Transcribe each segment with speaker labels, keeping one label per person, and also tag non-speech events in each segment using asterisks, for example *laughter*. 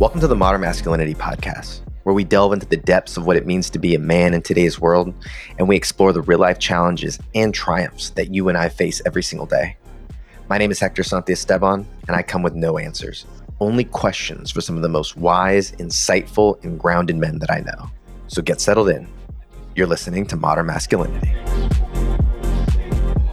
Speaker 1: Welcome to the Modern Masculinity Podcast, where we delve into the depths of what it means to be a man in today's world, and we explore the real life challenges and triumphs that you and I face every single day. My name is Hector Santiesteban, and I come with no answers, only questions for some of the most wise, insightful, and grounded men that I know. So get settled in. You're listening to Modern Masculinity.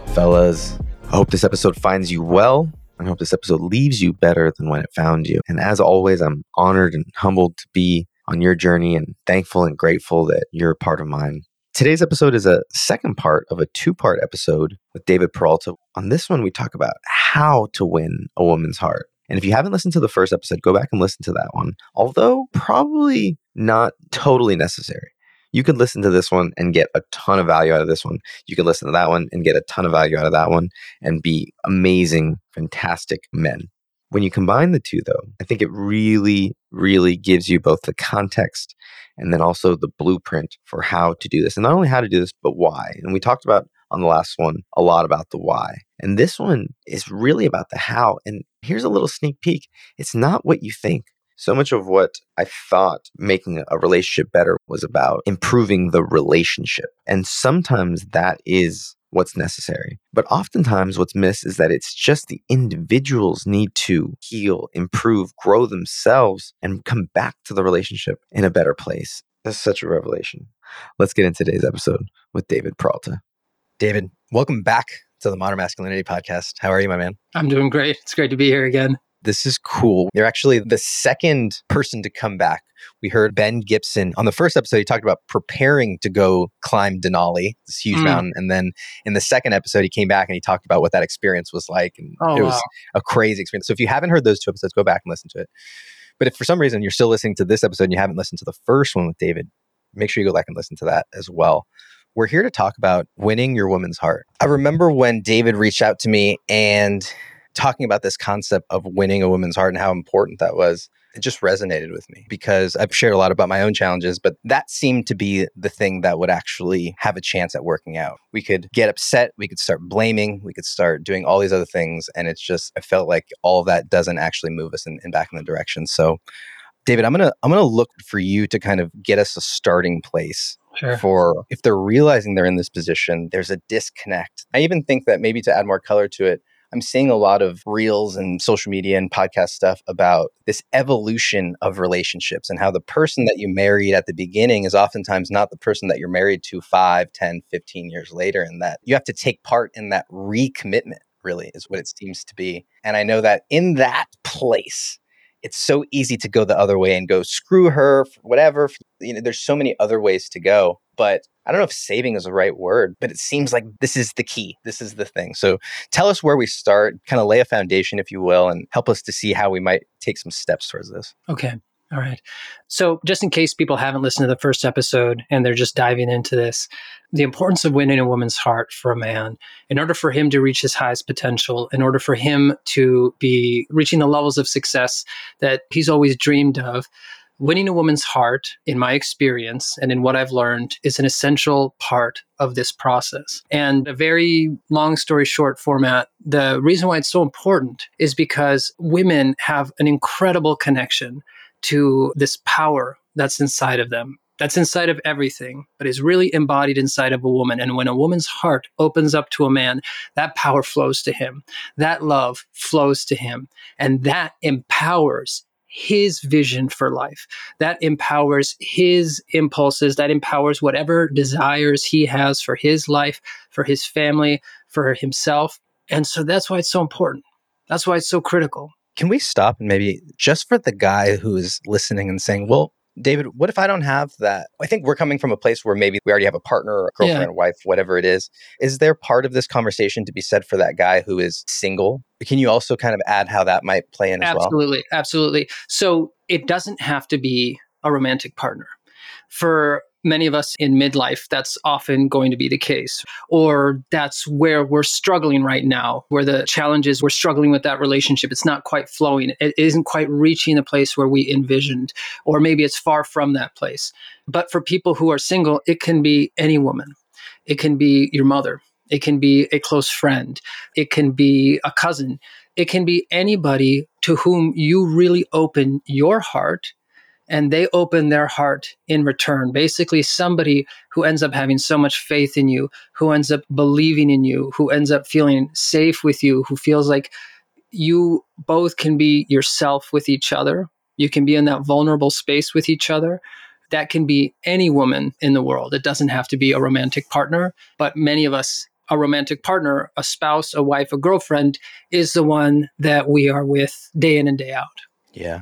Speaker 1: Fellas, I hope this episode finds you well I hope this episode leaves you better than when it found you. And as always, I'm honored and humbled to be on your journey and thankful and grateful that you're a part of mine. Today's episode is a second part of a two part episode with David Peralta. On this one, we talk about how to win a woman's heart. And if you haven't listened to the first episode, go back and listen to that one, although probably not totally necessary you could listen to this one and get a ton of value out of this one. You could listen to that one and get a ton of value out of that one and be amazing, fantastic men. When you combine the two, though, I think it really, really gives you both the context and then also the blueprint for how to do this. And not only how to do this, but why. And we talked about on the last one a lot about the why. And this one is really about the how. And here's a little sneak peek it's not what you think. So much of what I thought making a relationship better was about improving the relationship. And sometimes that is what's necessary. But oftentimes, what's missed is that it's just the individuals need to heal, improve, grow themselves, and come back to the relationship in a better place. That's such a revelation. Let's get into today's episode with David Peralta.
Speaker 2: David, welcome back to the Modern Masculinity Podcast. How are you, my man?
Speaker 3: I'm doing great. It's great to be here again.
Speaker 2: This is cool. You're actually the second person to come back. We heard Ben Gibson on the first episode. He talked about preparing to go climb Denali, this huge mm. mountain. And then in the second episode, he came back and he talked about what that experience was like. And oh, it was wow. a crazy experience. So if you haven't heard those two episodes, go back and listen to it. But if for some reason you're still listening to this episode and you haven't listened to the first one with David, make sure you go back and listen to that as well. We're here to talk about winning your woman's heart. I remember when David reached out to me and talking about this concept of winning a woman's heart and how important that was, it just resonated with me because I've shared a lot about my own challenges, but that seemed to be the thing that would actually have a chance at working out. We could get upset, we could start blaming, we could start doing all these other things. And it's just, I felt like all of that doesn't actually move us in, in back in the direction. So, David, I'm gonna I'm gonna look for you to kind of get us a starting place Sure. for if they're realizing they're in this position, there's a disconnect. I even think that maybe to add more color to it, I'm seeing a lot of reels and social media and podcast stuff about this evolution of relationships and how the person that you married at the beginning is oftentimes not the person that you're married to 5, 10, 15 years later. And that you have to take part in that recommitment, really, is what it seems to be. And I know that in that place, it's so easy to go the other way and go screw her, whatever. You know, there's so many other ways to go. But I don't know if saving is the right word, but it seems like this is the key. This is the thing. So tell us where we start, kind of lay a foundation, if you will, and help us to see how we might take some steps towards this.
Speaker 3: Okay. All right. So, just in case people haven't listened to the first episode and they're just diving into this, the importance of winning a woman's heart for a man, in order for him to reach his highest potential, in order for him to be reaching the levels of success that he's always dreamed of, winning a woman's heart, in my experience and in what I've learned, is an essential part of this process. And a very long story short format, the reason why it's so important is because women have an incredible connection to this power that's inside of them. That's inside of everything, but is really embodied inside of a woman. And when a woman's heart opens up to a man, that power flows to him. That love flows to him. And that empowers his vision for life. That empowers his impulses, that empowers whatever desires he has for his life, for his family, for himself. And so that's why it's so important. That's why it's so critical.
Speaker 2: Can we stop and maybe just for the guy who is listening and saying, well, David, what if I don't have that? I think we're coming from a place where maybe we already have a partner or a girlfriend, yeah. wife, whatever it is. Is there part of this conversation to be said for that guy who is single? Can you also kind of add how that might play in
Speaker 3: as
Speaker 2: absolutely,
Speaker 3: well? Absolutely. Absolutely. So it doesn't have to be a romantic partner. For many of us in midlife, that's often going to be the case. Or that's where we're struggling right now, where the challenge is we're struggling with that relationship. It's not quite flowing, it isn't quite reaching the place where we envisioned, or maybe it's far from that place. But for people who are single, it can be any woman, it can be your mother, it can be a close friend, it can be a cousin it can be anybody to whom you really open your heart and they open their heart in return. Basically, somebody who ends up having so much faith in you, who ends up believing in you, who ends up feeling safe with you, who feels like you both can be yourself with each other. You can be in that vulnerable space with each other. That can be any woman in the world. It doesn't have to be a romantic partner, but many of us, a romantic partner, a spouse, a wife, a girlfriend, is the one that we are with day in and day out.
Speaker 2: Yeah.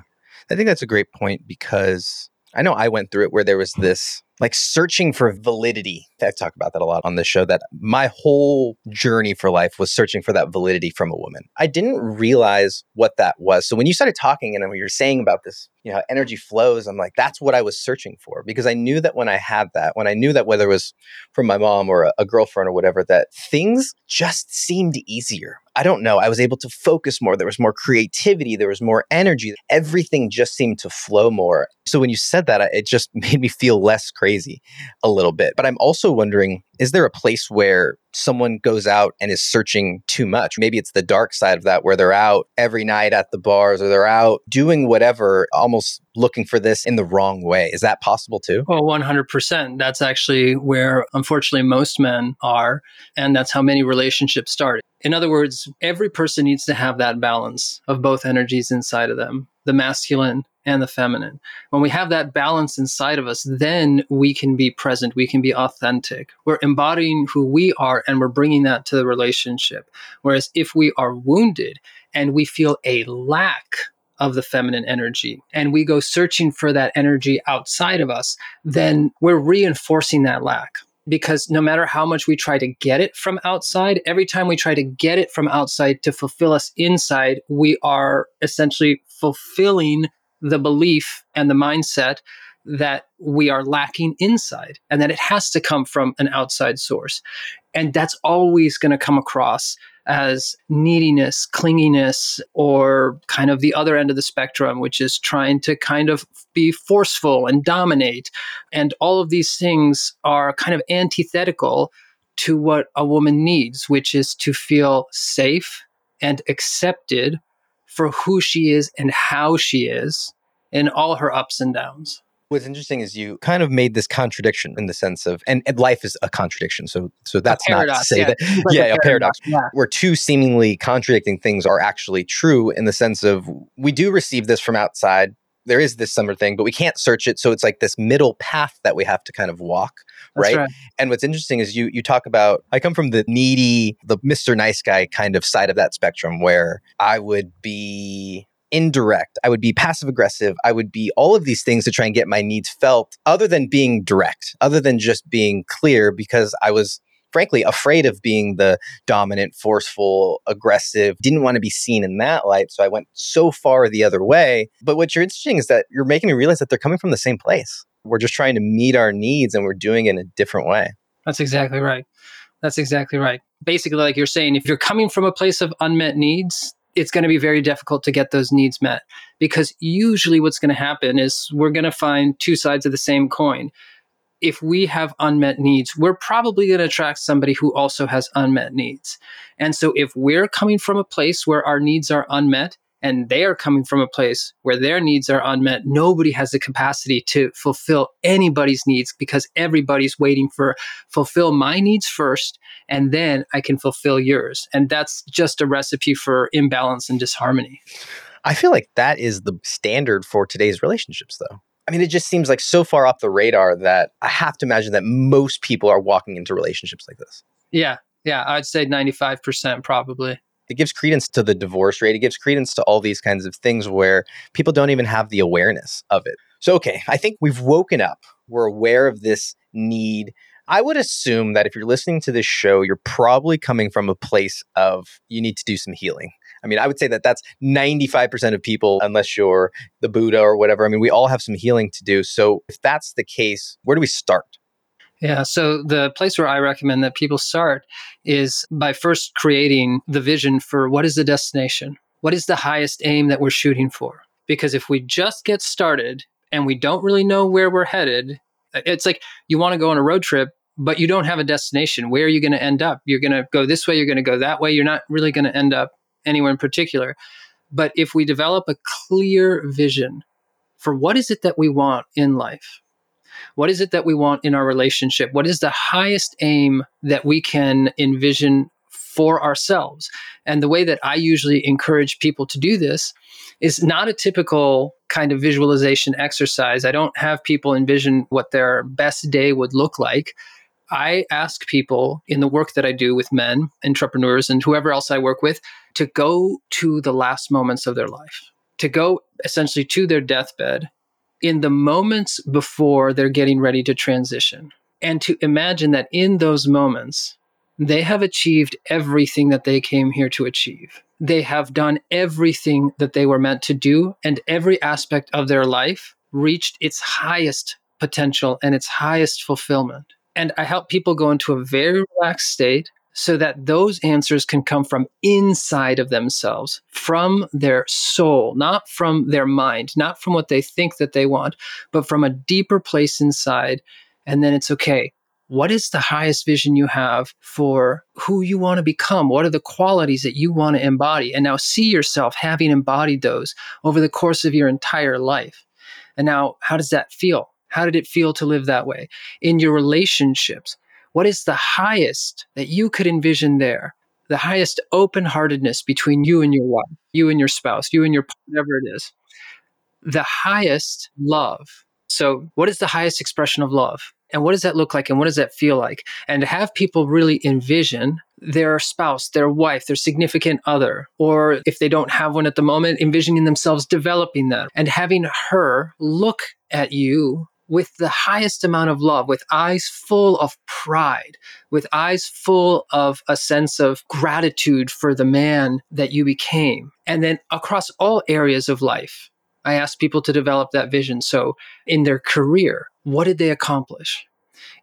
Speaker 2: I think that's a great point because I know I went through it where there was this like searching for validity. I talk about that a lot on this show that my whole journey for life was searching for that validity from a woman. I didn't realize what that was. So when you started talking and when you were saying about this, you know, energy flows, I'm like, that's what I was searching for because I knew that when I had that, when I knew that whether it was from my mom or a, a girlfriend or whatever, that things just seemed easier. I don't know. I was able to focus more. There was more creativity. There was more energy. Everything just seemed to flow more. So when you said that, it just *laughs* made me feel less crazy a little bit. But I'm also wondering is there a place where someone goes out and is searching too much? Maybe it's the dark side of that where they're out every night at the bars or they're out doing whatever, almost looking for this in the wrong way. Is that possible too?
Speaker 3: Oh, 100%. That's actually where, unfortunately, most men are. And that's how many relationships start. In other words, every person needs to have that balance of both energies inside of them the masculine and the feminine. When we have that balance inside of us, then we can be present, we can be authentic. We're embodying who we are and we're bringing that to the relationship. Whereas if we are wounded and we feel a lack of the feminine energy and we go searching for that energy outside of us, then we're reinforcing that lack because no matter how much we try to get it from outside, every time we try to get it from outside to fulfill us inside, we are essentially fulfilling the belief and the mindset that we are lacking inside and that it has to come from an outside source. And that's always going to come across as neediness, clinginess, or kind of the other end of the spectrum, which is trying to kind of be forceful and dominate. And all of these things are kind of antithetical to what a woman needs, which is to feel safe and accepted for who she is and how she is in all her ups and downs.
Speaker 2: What's interesting is you kind of made this contradiction in the sense of, and, and life is a contradiction. So, so that's
Speaker 3: paradox,
Speaker 2: not to say
Speaker 3: yeah.
Speaker 2: that,
Speaker 3: Like
Speaker 2: yeah,
Speaker 3: a
Speaker 2: a paradox,
Speaker 3: Yeah.
Speaker 2: where two seemingly contradicting things are actually true in the sense of we do receive this from outside. There is this summer thing, but we can't search it. So it's like this middle path that we have to kind of walk, right?
Speaker 3: right.
Speaker 2: And what's interesting is you you talk about I come from the needy, the Mr. Nice Guy kind of side of that spectrum where I would be indirect, I would be passive aggressive, I would be all of these things to try and get my needs felt other than being direct, other than just being clear because I was frankly afraid of being the dominant, forceful, aggressive, didn't want to be seen in that light. So I went so far the other way. But what you're interesting is that you're making me realize that they're coming from the same place. We're just trying to meet our needs and we're doing it in a different way.
Speaker 3: That's exactly right. That's exactly right. Basically, like you're saying, if you're coming from a place of unmet needs, it's going to be very difficult to get those needs met because usually what's going to happen is we're going to find two sides of the same coin. If we have unmet needs, we're probably going to attract somebody who also has unmet needs. And so if we're coming from a place where our needs are unmet, and they are coming from a place where their needs are unmet. Nobody has the capacity to fulfill anybody's needs because everybody's waiting for fulfill my needs first and then I can fulfill yours. And that's just a recipe for imbalance and disharmony.
Speaker 2: I feel like that is the standard for today's relationships, though. I mean, it just seems like so far off the radar that I have to imagine that most people are walking into relationships like this.
Speaker 3: Yeah. Yeah. I'd say 95% probably.
Speaker 2: It gives credence to the divorce rate. It gives credence to all these kinds of things where people don't even have the awareness of it. So, okay, I think we've woken up. We're aware of this need. I would assume that if you're listening to this show, you're probably coming from a place of you need to do some healing. I mean, I would say that that's 95% of people, unless you're the Buddha or whatever. I mean, we all have some healing to do. So, if that's the case, where do we start?
Speaker 3: Yeah. So the place where I recommend that people start is by first creating the vision for what is the destination? What is the highest aim that we're shooting for? Because if we just get started and we don't really know where we're headed, uh, it's like you want to go on a road trip, but you don't have a destination. Where are you going to end up? You're going to go this way, you're going to go that way. You're not really going to end up anywhere in particular. But if we develop a clear vision for what is it that we want in life, what is it that we want in our relationship? What is the highest aim that we can envision for ourselves? And the way that I usually encourage people to do this is not a typical kind of visualization exercise. I don't have people envision what their best day would look like. I ask people in the work that I do with men, entrepreneurs, and whoever else I work with to go to the last moments of their life, to go essentially to their deathbed in the moments before they're getting ready to transition, and to imagine that in those moments, they have achieved everything that they came here to achieve. They have done everything that they were meant to do, and every aspect of their life reached its highest potential and its highest fulfillment. And I help people go into a very relaxed state so that those answers can come from inside of themselves, from their soul, not from their mind, not from what they think that they want, but from a deeper place inside. And then it's okay. What is the highest vision you have for who you want to become? What are the qualities that you want to embody? And now see yourself having embodied those over the course of your entire life. And now, how does that feel? How did it feel to live that way? In your relationships, what is the highest that you could envision there? The highest open heartedness between you and your wife, you and your spouse, you and your partner, whatever it is. The highest love. So, what is the highest expression of love? And what does that look like? And what does that feel like? And to have people really envision their spouse, their wife, their significant other, or if they don't have one at the moment, envisioning themselves developing that and having her look at you with the highest amount of love, with eyes full of pride, with eyes full of a sense of gratitude for the man that you became. And then across all areas of life, I ask people to develop that vision. So in their career, what did they accomplish?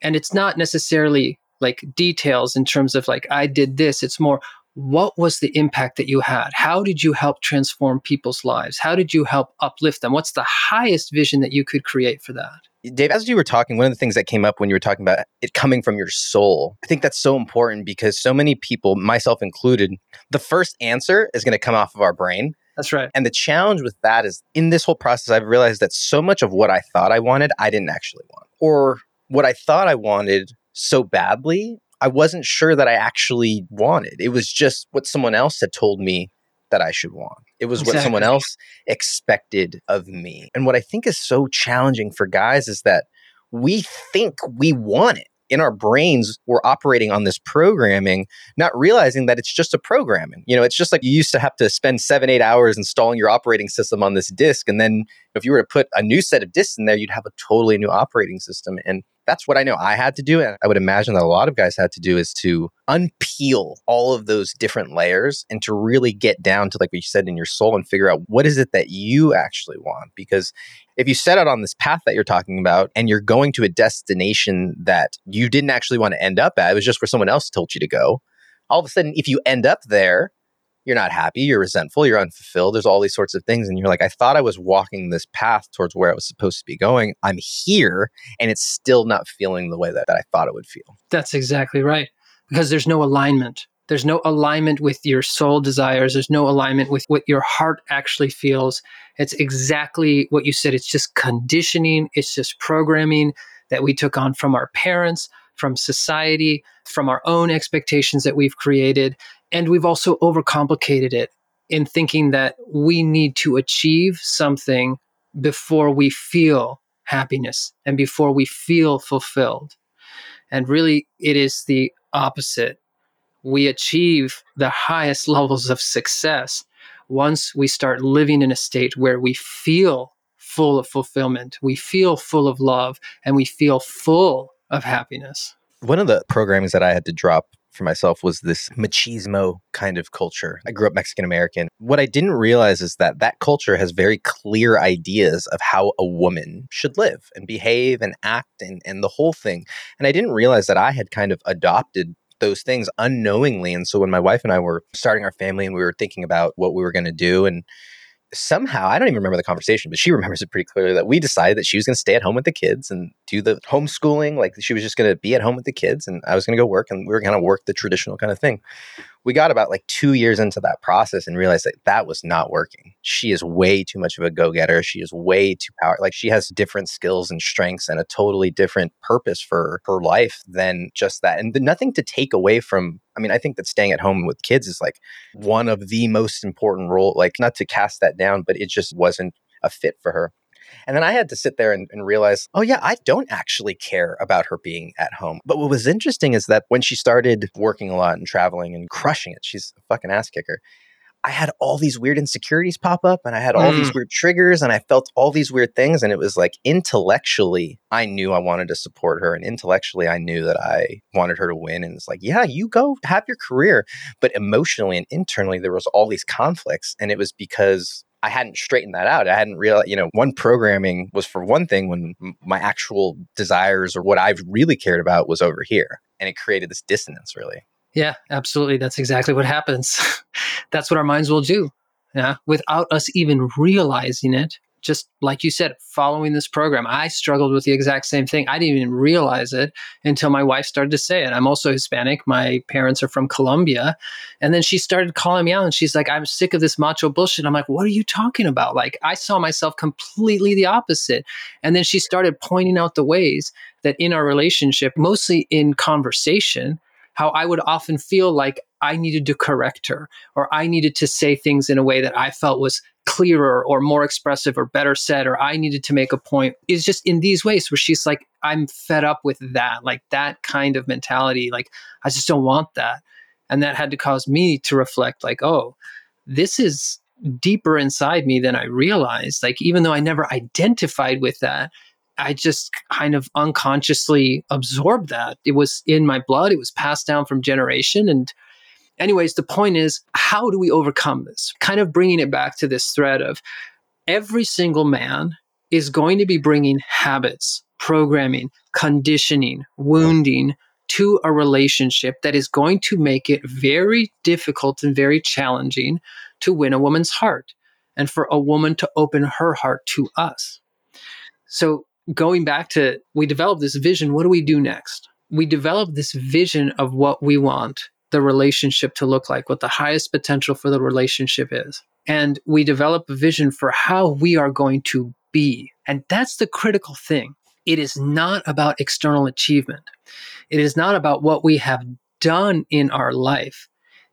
Speaker 3: And it's not necessarily like details in terms of like, I did this. It's more, what was the impact that you had? How did you help transform people's lives? How did you help uplift them? What's the highest vision that you could create for that?
Speaker 2: Dave, as you were talking, one of the things that came up when you were talking about it coming from your soul, I think that's so important because so many people, myself included, the first answer is going to come off of our brain.
Speaker 3: That's right.
Speaker 2: And the challenge with that is in this whole process, I've realized that so much of what I thought I wanted, I didn't actually want. Or what I thought I wanted so badly, I wasn't sure that I actually wanted. It was just what someone else had told me that I should want. It was exactly. what someone else expected of me. And what I think is so challenging for guys is that we think we want it. In our brains, we're operating on this programming, not realizing that it's just a programming. You know, it's just like you used to have to spend seven, eight hours installing your operating system on this disk. And then if you were to put a new set of disks in there, you'd have a totally new operating system. And that's what I know I had to do. And I would imagine that a lot of guys had to do is to unpeel all of those different layers and to really get down to, like what you said, in your soul and figure out what is it that you actually want. Because if you set out on this path that you're talking about and you're going to a destination that you didn't actually want to end up at, it was just where someone else told you to go. All of a sudden, if you end up there, you're not happy, you're resentful, you're unfulfilled. There's all these sorts of things. And you're like, I thought I was walking this path towards where I was supposed to be going. I'm here and it's still not feeling the way that, that I thought it would feel.
Speaker 3: That's exactly right. Because there's no alignment. There's no alignment with your soul desires. There's no alignment with what your heart actually feels. It's exactly what you said. It's just conditioning, it's just programming that we took on from our parents, from society, from our own expectations that we've created. And we've also overcomplicated it in thinking that we need to achieve something before we feel happiness and before we feel fulfilled. And really, it is the opposite. We achieve the highest levels of success once we start living in a state where we feel full of fulfillment, we feel full of love, and we feel full of happiness.
Speaker 2: One of the programs that I had to drop for myself was this machismo kind of culture. I grew up Mexican American. What I didn't realize is that that culture has very clear ideas of how a woman should live and behave and act and, and the whole thing. And I didn't realize that I had kind of adopted those things unknowingly. And so when my wife and I were starting our family and we were thinking about what we were going to do and somehow I don't even remember the conversation, but she remembers it pretty clearly that we decided that she was going to stay at home with the kids and do the homeschooling. Like she was just going to be at home with the kids, and I was going to go work, and we were going to work the traditional kind of thing. We got about like two years into that process and realized that that was not working. She is way too much of a go getter. She is way too power. Like she has different skills and strengths and a totally different purpose for her life than just that. And nothing to take away from. I mean, I think that staying at home with kids is like one of the most important role. Like not to cast that down, but it just wasn't a fit for her. And then I had to sit there and, and, realize, oh, yeah, I don't actually care about her being at home. But what was interesting is that when she started working a lot and traveling and crushing it, she's a fucking ass kicker. I had all these weird insecurities pop up and I had all mm. these weird triggers and I felt all these weird things. And it was like intellectually, I knew I wanted to support her. And intellectually, I knew that I wanted her to win. And it's like, yeah, you go have your career. But emotionally and internally, there was all these conflicts. And it was because I hadn't straightened that out. I hadn't realized, you know, one programming was for one thing when my actual desires or what I've really cared about was over here. And it created this dissonance, really.
Speaker 3: Yeah, absolutely. That's exactly what happens. *laughs* That's what our minds will do. Yeah. Without us even realizing it, just like you said, following this program, I struggled with the exact same thing. I didn't even realize it until my wife started to say it. I'm also Hispanic. My parents are from Colombia. And then she started calling me out and she's like, I'm sick of this macho bullshit. I'm like, what are you talking about? Like, I saw myself completely the opposite. And then she started pointing out the ways that in our relationship, mostly in conversation, how I would often feel like I needed to correct her or I needed to say things in a way that I felt was clearer or more expressive or better said or I needed to make a point is just in these ways where she's like, I'm fed up with that, like that kind of mentality. Like, I just don't want that. And that had to cause me to reflect, like, oh, this is deeper inside me than I realized. Like, even though I never identified with that, I just kind of unconsciously absorbed that. It was in my blood, it was passed down from generation. And, anyways, the point is, how do we overcome this? Kind of bringing it back to this thread of every single man is going to be bringing habits, programming, conditioning, wounding to a relationship that is going to make it very difficult and very challenging to win a woman's heart and for a woman to open her heart to us. So going back to we develop this vision, what do we do next? We develop this vision of what we want the relationship to look like, what the highest potential for the relationship is. And we develop a vision for how we are going to be. And that's the critical thing. It is not about external achievement. It is not about what we have done in our life.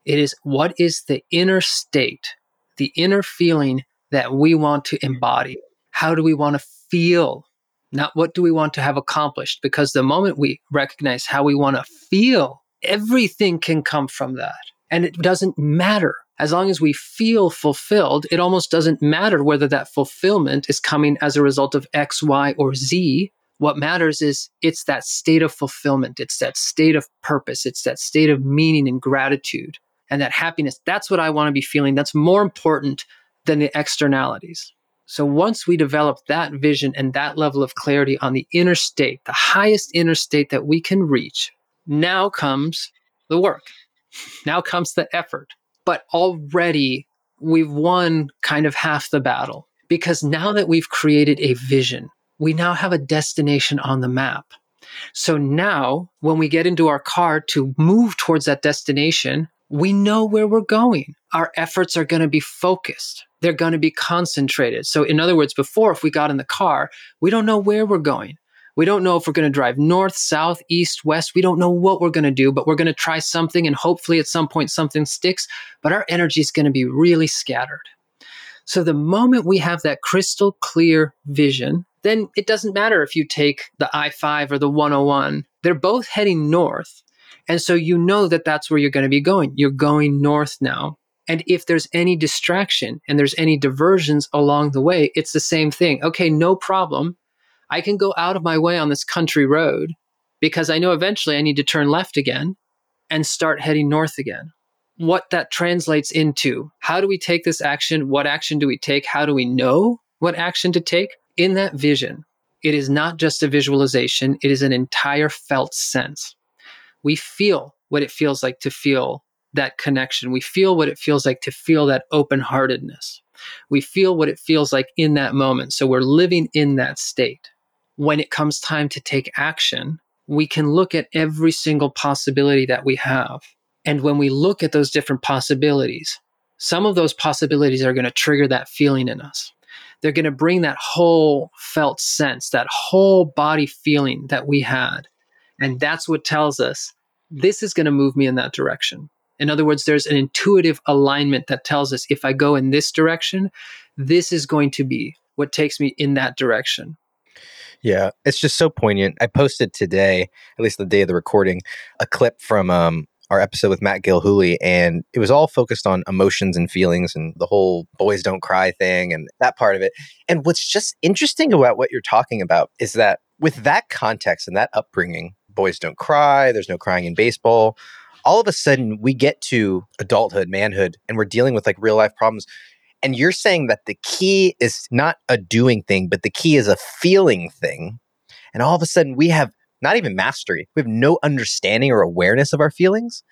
Speaker 3: It is what is the inner state, the inner feeling that we want to embody. How do we want to feel not what do we want to have accomplished. Because the moment we recognize how we want to feel, everything can come from that. And it doesn't matter. As long as we feel fulfilled, it almost doesn't matter whether that fulfillment is coming as a result of X, Y, or Z. What matters is it's that state of fulfillment. It's that state of purpose. It's that state of meaning and gratitude and that happiness. That's what I want to be feeling. That's more important than the externalities. So once we develop that vision and that level of clarity on the inner state, the highest inner state that we can reach, now comes the work. Now comes the effort. But already we've won kind of half the battle because now that we've created a vision, we now have a destination on the map. So now when we get into our car to move towards that destination, we know where we're going. Our efforts are going to be focused they're going to be concentrated. So, in other words, before, if we got in the car, we don't know where we're going. We don't know if we're going to drive north, south, east, west. We don't know what we're going to do, but we're going to try something and hopefully at some point something sticks. But our energy is going to be really scattered. So, the moment we have that crystal clear vision, then it doesn't matter if you take the I 5 or the 101, they're both heading north. And so you know that that's where you're going to be going. You're going north now. And if there's any distraction and there's any diversions along the way, it's the same thing. Okay, no problem. I can go out of my way on this country road because I know eventually I need to turn left again and start heading north again. What that translates into how do we take this action? What action do we take? How do we know what action to take? In that vision, it is not just a visualization, it is an entire felt sense. We feel what it feels like to feel that connection. We feel what it feels like to feel that open heartedness. We feel what it feels like in that moment. So we're living in that state. When it comes time to take action, we can look at every single possibility that we have And when we look at those different possibilities, some of those possibilities are going to trigger that feeling in us. They're going to bring that whole felt sense, that whole body feeling that we had. And that's what tells us this is going to move me in that direction. In other words, there's an intuitive alignment that tells us if I go in this direction, this is going to be what takes me in that direction.
Speaker 2: Yeah, it's just so poignant. I posted today, at least the day of the recording, a clip from um, our episode with Matt Gilhooly, and it was all focused on emotions and feelings and the whole boys don't cry thing and that part of it. And what's just interesting about what you're talking about is that with that context and that upbringing, boys don't cry, there's no crying in baseball. All of a sudden, we get to adulthood, manhood, and we're dealing with like real life problems. And you're saying that the key is not a doing thing, but the key is a feeling thing. And all of a sudden, we have not even mastery. We have no understanding or awareness of our feelings.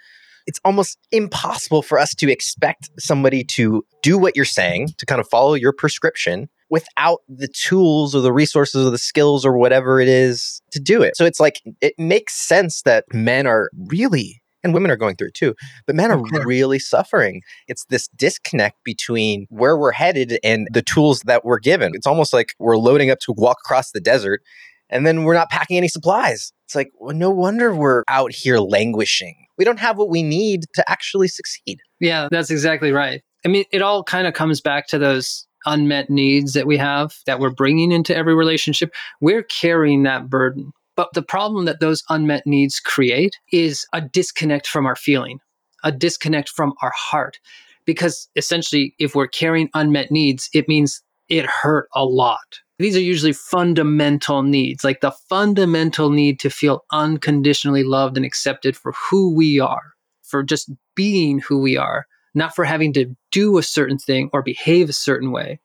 Speaker 2: It's almost impossible for us to expect somebody to do what you're saying, to kind of follow your prescription without the tools or the resources or the skills or whatever it is to do it. So it's like, it makes sense that men are really and women are going through it too. But men are really suffering. It's this disconnect between where we're headed and the tools that we're given. It's almost like we're loading up to walk across the desert and then we're not packing any supplies. It's like, well, no wonder we're out here languishing. We don't have what we need to actually succeed.
Speaker 3: Yeah, that's exactly right. I mean, it all kind of comes back to those unmet needs that we have that we're bringing into every relationship. We're carrying that burden. But the problem that those unmet needs create is a disconnect from our feeling, a disconnect from our heart. Because essentially, if we're carrying unmet needs, it means it hurt a lot. These are usually fundamental needs, like the fundamental need to feel unconditionally loved and accepted for who we are, for just being who we are, not for having to do a certain thing or behave a certain way.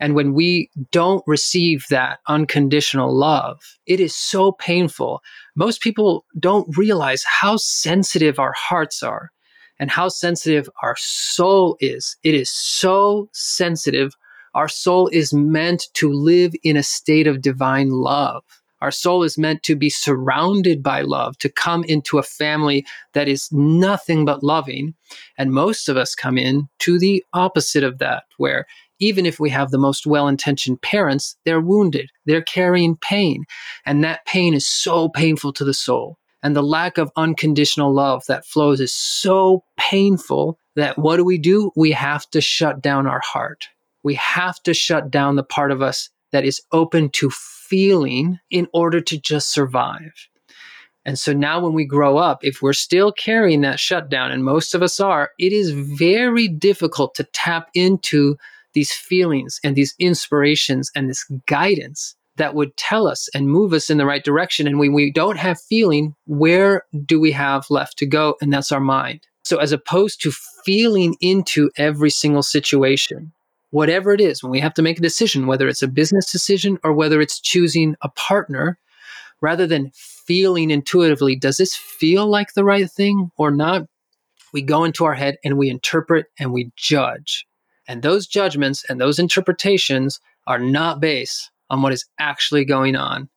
Speaker 3: And when we don't receive that unconditional love, it is so painful. Most people don't realize how sensitive our hearts are and how sensitive our soul is. It is so sensitive our soul is meant to live in a state of divine love. Our soul is meant to be surrounded by love, to come into a family that is nothing but loving. And most of us come in to the opposite of that, where even if we have the most well intentioned parents, they're wounded, they're carrying pain. And that pain is so painful to the soul. And the lack of unconditional love that flows is so painful that what do we do? We have to shut down our heart we have to shut down the part of us that is open to feeling in order to just survive. And so now when we grow up, if we're still carrying that shutdown, and most of us are, it is very difficult to tap into these feelings and these inspirations and this guidance that would tell us and move us in the right direction. And when we don't have feeling, where do we have left to go? And that's our mind. So as opposed to feeling into every single situation, whatever it is, when we have to make a decision, whether it's a business decision or whether it's choosing a partner, rather than feeling intuitively, does this feel like the right thing or not? We go into our head and we interpret and we judge. And those judgments and those interpretations are not based on what is actually going on.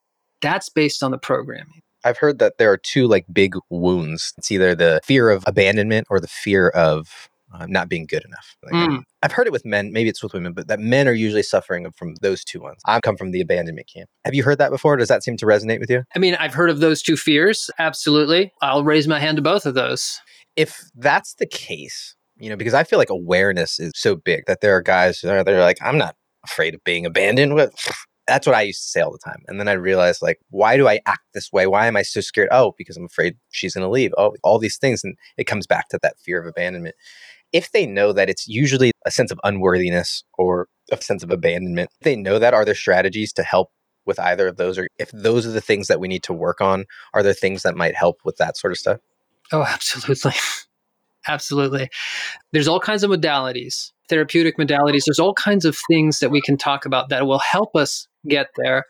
Speaker 3: That's based on the programming.
Speaker 2: I've heard that there are two like big wounds. It's either the fear of abandonment or the fear of uh, not being good enough. Like, mm. I've heard it with men, maybe it's with women, but that men are usually suffering from those two ones. I've come from the abandonment camp. Have you heard that before? Does that seem to resonate with you?
Speaker 3: I mean, I've heard of those two fears. Absolutely. I'll raise my hand to both of those.
Speaker 2: If that's the case, you know, because I feel like awareness is so big that there are guys that are they're like, I'm not afraid of being abandoned. What? *sighs* That's what I used to say all the time. And then I realized, like, why do I act this way? Why am I so scared? Oh, because I'm afraid she's going to leave. Oh, all these things. And it comes back to that fear of abandonment if they know that it's usually a sense of unworthiness or a sense of abandonment, they know that are there strategies to help with either of those or if those are the things that we need to work on are there things that might help with that sort of stuff
Speaker 3: oh absolutely *laughs* absolutely there's all kinds of modalities therapeutic modalities there's all kinds of things that we can talk about that will help us get there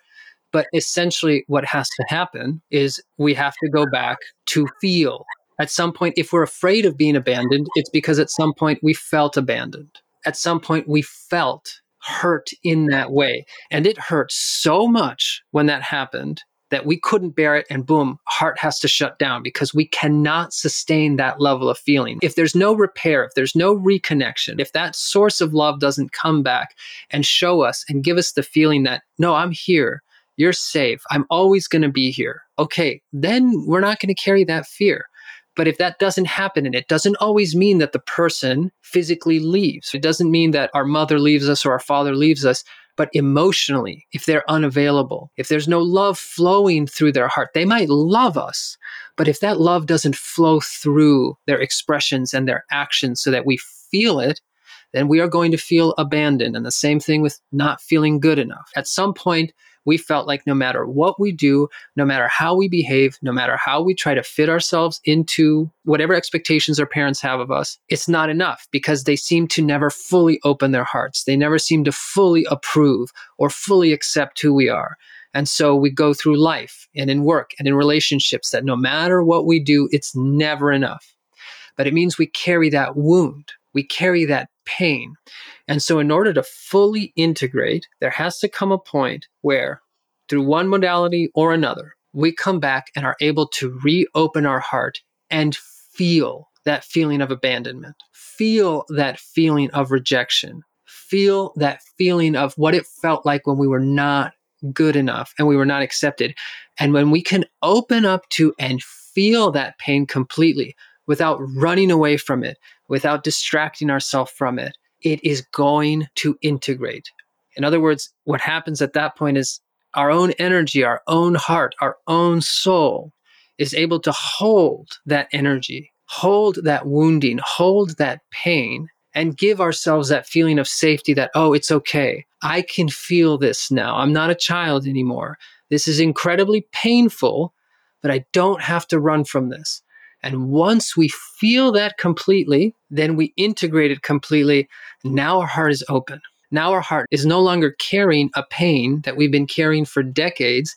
Speaker 3: but essentially what has to happen is we have to go back to feel at some point, if we're afraid of being abandoned, it's because at some point we felt abandoned. At some point, we felt hurt in that way. And it hurt so much when that happened that we couldn't bear it and boom, heart has to shut down because we cannot sustain that level of feeling. If there's no repair, if there's no reconnection, if that source of love doesn't come back and show us and give us the feeling that, no, I'm here, you're safe, I'm always going to be here, okay, then we're not going to carry that fear. But if that doesn't happen, and it doesn't always mean that the person physically leaves, it doesn't mean that our mother leaves us or our father leaves us, but emotionally, if they're unavailable, if there's no love flowing through their heart, they might love us. But if that love doesn't flow through their expressions and their actions so that we feel it, then we are going to feel abandoned. And the same thing with not feeling good enough. At some point, we felt like no matter what we do, no matter how we behave, no matter how we try to fit ourselves into whatever expectations our parents have of us, it's not enough because they seem to never fully open their hearts. They never seem to fully approve or fully accept who we are. And so we go through life and in work and in relationships that no matter what we do, it's never enough. But it means we carry that wound, we carry that pain. And so, in order to fully integrate, there has to come a point where, through one modality or another, we come back and are able to reopen our heart and feel that feeling of abandonment, feel that feeling of rejection, feel that feeling of what it felt like when we were not good enough and we were not accepted. And when we can open up to and feel that pain completely without running away from it, without distracting ourselves from it, it is going to integrate. In other words, what happens at that point is our own energy, our own heart, our own soul is able to hold that energy, hold that wounding, hold that pain, and give ourselves that feeling of safety that, oh, it's okay. I can feel this now. I'm not a child anymore. This is incredibly painful, but I don't have to run from this. And once we feel that completely, then we integrate it completely. Now our heart is open. Now our heart is no longer carrying a pain that we've been carrying for decades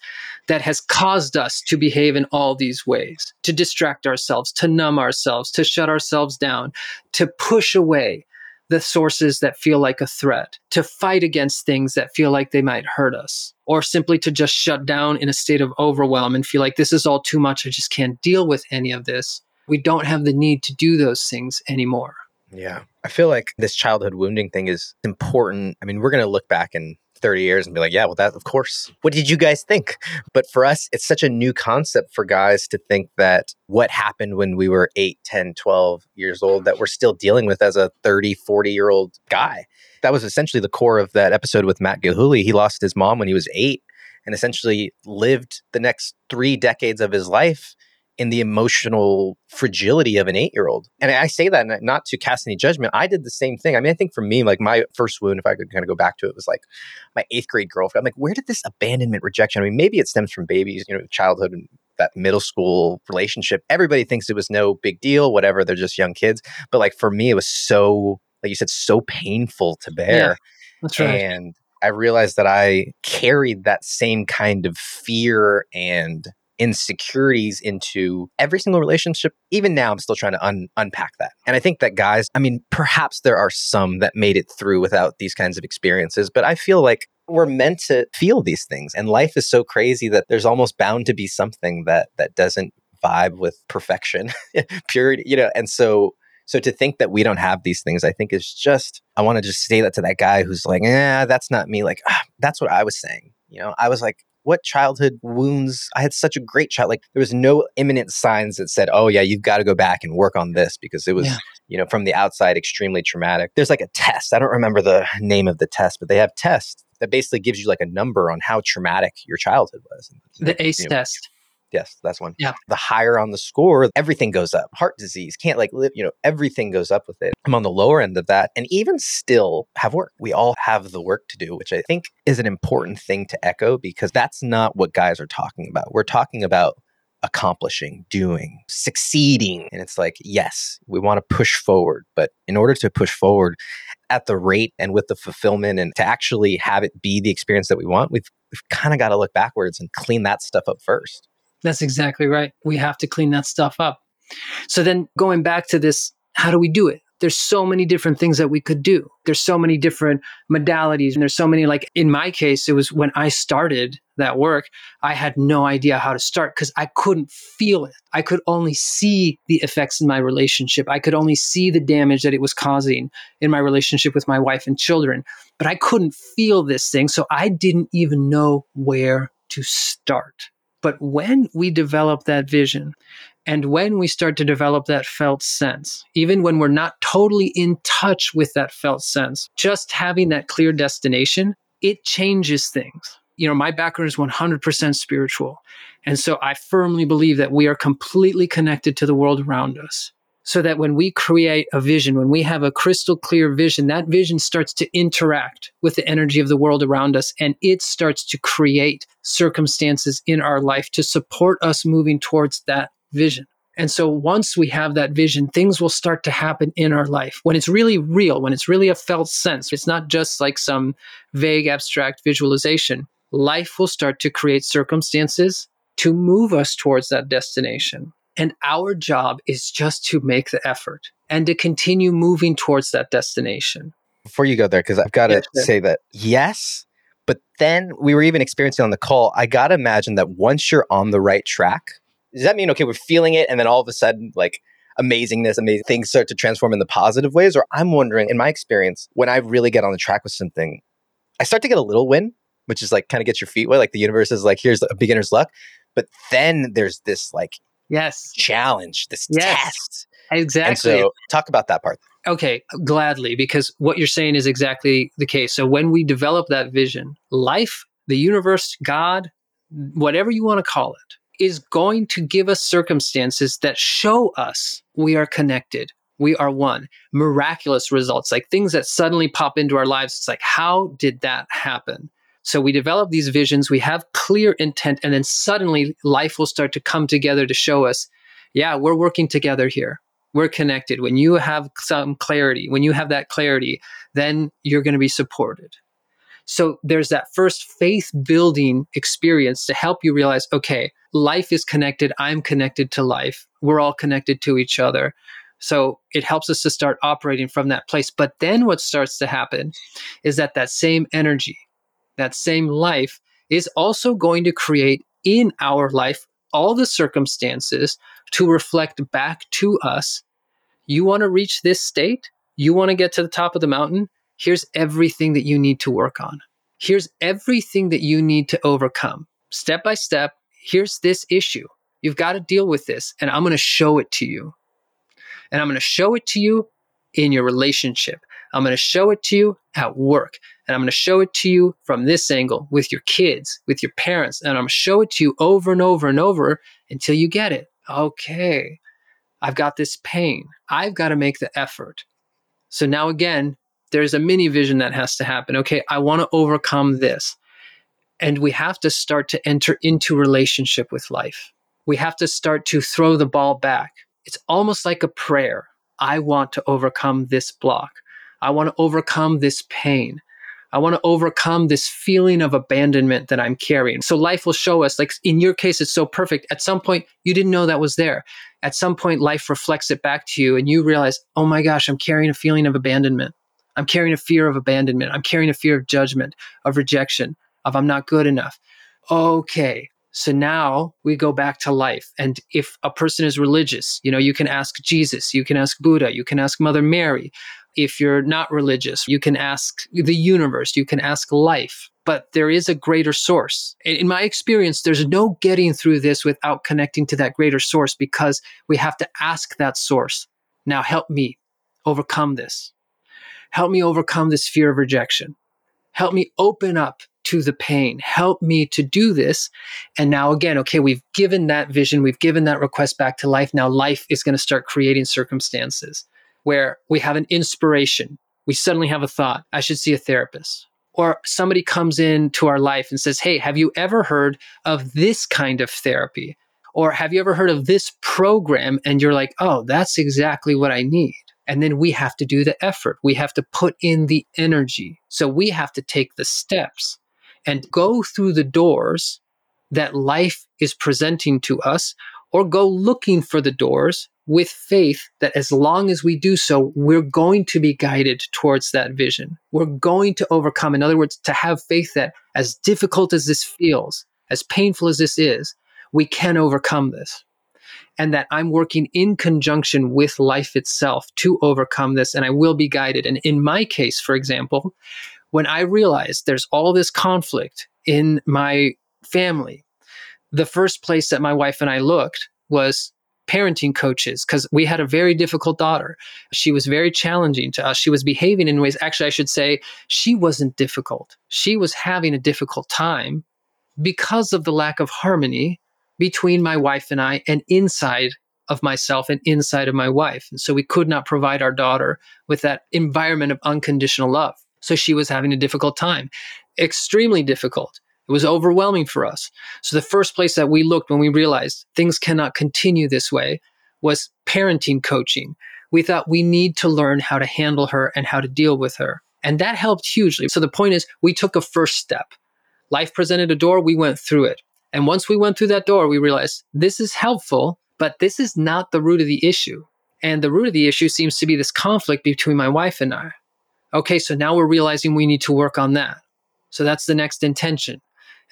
Speaker 3: that has caused us to behave in all these ways, to distract ourselves, to numb ourselves, to shut ourselves down, to push away the sources that feel like a threat, to fight against things that feel like they might hurt us, or simply to just shut down in a state of overwhelm and feel like this is all too much. I just can't deal with any of this. We don't have the need to do those things anymore.
Speaker 2: Yeah. I feel like this childhood wounding thing is important. I mean, we're going to look back in 30 years and be like, yeah, well, that, of course. What did you guys think? But for us, it's such a new concept for guys to think that what happened when we were 8, 10, 12 years old that we're still dealing with as a 30, 40 year old guy. That was essentially the core of that episode with Matt Gilhooly. He lost his mom when he was eight and essentially lived the next three decades of his life in the emotional fragility of an eight year old. And I say that not to cast any judgment. I did the same thing. I mean, I think for me, like my first wound, if I could kind of go back to it, was like my eighth grade girlfriend. I'm like, where did this abandonment rejection? I mean, maybe it stems from babies, you know, childhood and that middle school relationship. Everybody thinks it was no big deal, whatever. They're just young kids. But like for me, it was so, like you said, so painful to bear. Yeah,
Speaker 3: that's right.
Speaker 2: And I realized that I carried that same kind of fear and insecurities into every single relationship. Even now, I'm still trying to un- unpack that. And I think that guys, I mean, perhaps there are some that made it through without these kinds of experiences, but I feel like we're meant to feel these things. And life is so crazy that there's almost bound to be something that that doesn't vibe with perfection, *laughs* purity, you know. And so so to think that we don't have these things, I think is just I want to just say that to that guy who's like, "Yeah, that's not me." Like, ah, that's what I was saying. You know, I was like, what childhood wounds i had such a great child like there was no imminent signs that said oh yeah you've got to go back and work on this because it was yeah. you know from the outside extremely traumatic there's like a test i don't remember the name of the test but they have tests that basically gives you like a number on how traumatic your childhood was
Speaker 3: the ACE you know, test
Speaker 2: Yes, that's one.
Speaker 3: Yeah.
Speaker 2: The higher on the score, everything goes up. Heart disease, can't like live, you know, everything goes up with it. I'm on the lower end of that. And even still have work. We all have the work to do, which I think is an important thing to echo because that's not what guys are talking about. We're talking about accomplishing, doing, succeeding. And it's like, yes, we want to push forward. But in order to push forward at the rate and with the fulfillment and to actually have it be the experience that we want, we've, we've kind of got to look backwards and clean that stuff up first.
Speaker 3: That's exactly right. We have to clean that stuff up. So then going back to this, how do we do it? there's so many different things that we could do. There's so many different modalities. And there's so many, like in my case, it was when I started that work, I had no idea how to start because I couldn't feel it. I could only see the effects in my relationship. I could only see the damage that it was causing in my relationship with my wife and children. But I couldn't feel this thing. So I didn't even know where to start. But when we develop that vision and when we start to develop that felt sense, even when we're not totally in touch with that felt sense, just having that clear destination, it changes things. You know, my background is 100% spiritual. And so I firmly believe that we are completely connected to the world around us so that when we create a vision, when we have a crystal clear vision, that vision starts to interact with the energy of the world around us and it starts to create circumstances in our life to support us moving towards that vision. And so once we have that vision, things will start to happen in our life when it's really real, when it's really a felt sense. It's not just like some vague abstract visualization. Life will start to create circumstances to move us towards that destination. And our job is just to make the effort and to continue moving towards that destination.
Speaker 2: Before you go there, because I've got to yeah, say that yes, but then we were even experiencing on the call, I got to imagine that once you're on the right track, does that mean, okay, we're feeling it and then all of a sudden, like, amazingness, amazing things start to transform in the positive ways? Or I'm wondering, in my experience, when I really get on the track with something, I start to get a little win, which is like kind of get your feet wet. Like the universe is like, here's a beginner's luck. But then there's this like
Speaker 3: yes
Speaker 2: challenge, this yes. test.
Speaker 3: Exactly.
Speaker 2: And so talk about that part.
Speaker 3: Okay, gladly, because what you're saying is exactly the case. So when we develop that vision, life, the universe, God, whatever you want to call it, is going to give us circumstances that show us we are connected. We are one. Miraculous results, like things that suddenly pop into our lives. It's like, how did that happen? So we develop these visions, we have clear intent, and then suddenly life will start to come together to show us, yeah, we're working together here. We're connected. When you have some clarity, when you have that clarity, then you're going to be supported. So there's that first faith building experience to help you realize, okay, life is connected. I'm connected to life. We're all connected to each other. So it helps us to start operating from that place. But then what starts to happen is that that same energy, that same life is also going to create in our life all the circumstances to reflect back to us. You want to reach this state? You want to get to the top of the mountain? Here's everything that you need to work on. Here's everything that you need to overcome. Step by step, here's this issue. You've got to deal with this, and I'm going to show it to you. And I'm going to show it to you in your relationship. I'm going to show it to you at work. And I'm going to show it to you from this angle with your kids, with your parents. And I'm going to show it to you over and over and over until you get it. Okay, I've got this pain. I've got to make the effort. So now again, there's a mini vision that has to happen. Okay, I want to overcome this. And we have to start to enter into relationship with life. We have to start to throw the ball back. It's almost like a prayer. I want to overcome this block. I want to overcome this pain. I want to overcome this feeling of abandonment that I'm carrying. So life will show us, like in your case, it's so perfect. At some point, you didn't know that was there. At some point, life reflects it back to you and you realize, oh my gosh, I'm carrying a feeling of abandonment. I'm carrying a fear of abandonment. I'm carrying a fear of judgment, of rejection, of I'm not good enough. Okay. So now we go back to life. And if a person is religious, you know, you can ask Jesus, you can ask Buddha, you can ask Mother Mary, if you're not religious, you can ask the universe, you can ask life, but there is a greater source. In my experience, there's no getting through this without connecting to that greater source because we have to ask that source, now help me overcome this. Help me overcome this fear of rejection. Help me open up to the pain. Help me to do this. And now, again, okay, we've given that vision, we've given that request back to life. Now, life is going to start creating circumstances where we have an inspiration. We suddenly have a thought, I should see a therapist. Or somebody comes into our life and says, Hey, have you ever heard of this kind of therapy? Or have you ever heard of this program? And you're like, Oh, that's exactly what I need. And then we have to do the effort. We have to put in the energy. So we have to take the steps and go through the doors that life is presenting to us or go looking for the doors with faith that as long as we do so, we're going to be guided towards that vision. We're going to overcome. In other words, to have faith that as difficult as this feels, as painful as this is, we can overcome this. And that I'm working in conjunction with life itself to overcome this, and I will be guided. And in my case, for example, when I realized there's all this conflict in my family, the first place that my wife and I looked was parenting coaches because we had a very difficult daughter. She was very challenging to us. She was behaving in ways, actually, I should say, she wasn't difficult. She was having a difficult time because of the lack of harmony between my wife and I and inside of myself and inside of my wife. And so we could not provide our daughter with that environment of unconditional love. So she was having a difficult time, extremely difficult. It was overwhelming for us. So the first place that we looked when we realized things cannot continue this way was parenting coaching. We thought we need to learn how to handle her and how to deal with her. And that helped hugely. So the point is, we took a first step. Life presented a door, we went through it. And once we went through that door, we realized this is helpful, but this is not the root of the issue. And the root of the issue seems to be this conflict between my wife and I. Okay, so now we're realizing we need to work on that. So that's the next intention.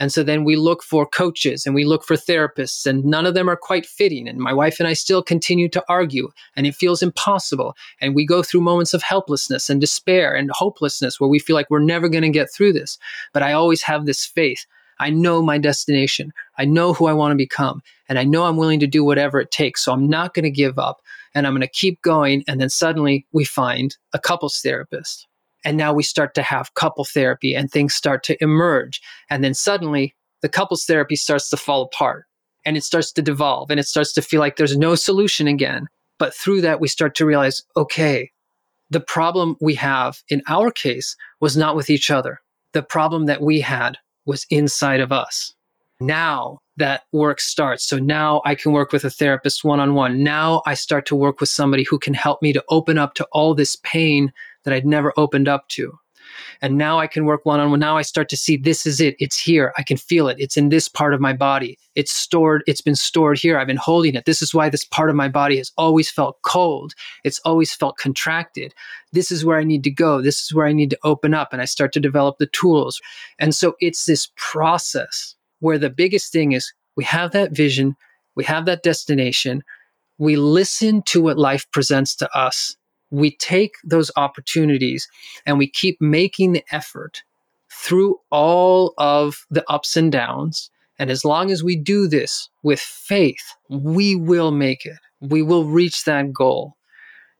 Speaker 3: And so then we look for coaches and we look for therapists, and none of them are quite fitting. And my wife and I still continue to argue, and it feels impossible. And we go through moments of helplessness and despair and hopelessness where we feel like we're never going to get through this. But I always have this faith. I know my destination. I know who I want to become. And I know I'm willing to do whatever it takes. So I'm not going to give up and I'm going to keep going. And then suddenly we find a couples therapist and now we start to have couple therapy and things start to emerge. And then suddenly the couples therapy starts to fall apart and it starts to devolve and it starts to feel like there's no solution again. But through that, we start to realize okay, the problem we have in our case was not with each other. The problem that we had was inside of us. Now that work starts. So now I can work with a therapist one on one. Now I start to work with somebody who can help me to open up to all this pain that I'd never opened up to. And now I can work one on one. Now I start to see this is it. It's here. I can feel it. It's in this part of my body. It's stored. It's been stored here. I've been holding it. This is why this part of my body has always felt cold. It's always felt contracted. This is where I need to go. This is where I need to open up. And I start to develop the tools. And so it's this process where the biggest thing is we have that vision, we have that destination, we listen to what life presents to us we take those opportunities and we keep making the effort through all of the ups and downs. And as long as we do this with faith, we will make it. We will reach that goal.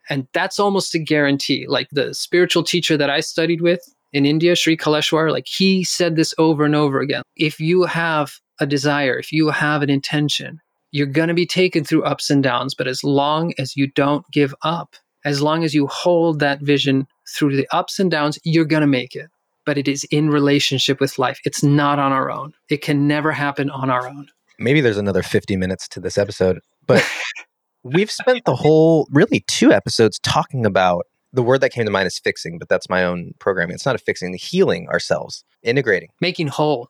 Speaker 3: And that's almost a guarantee. Like the spiritual teacher that I studied with in India, Sri Kaleshwar, like he said this over and over again. If you have a desire, if you have an intention, you're going to be taken through ups and downs. But as long as you don't give up, as long as you hold that vision through the ups and downs, you're going to make it. But it is in relationship with life. It's not on our own. It can never happen on our own.
Speaker 2: Maybe there's another 50 minutes to this episode, but *laughs* we've spent the whole, really, two episodes talking about the word that came to mind is fixing, but that's my own programming. It's not a fixing, the healing ourselves, integrating,
Speaker 3: making whole.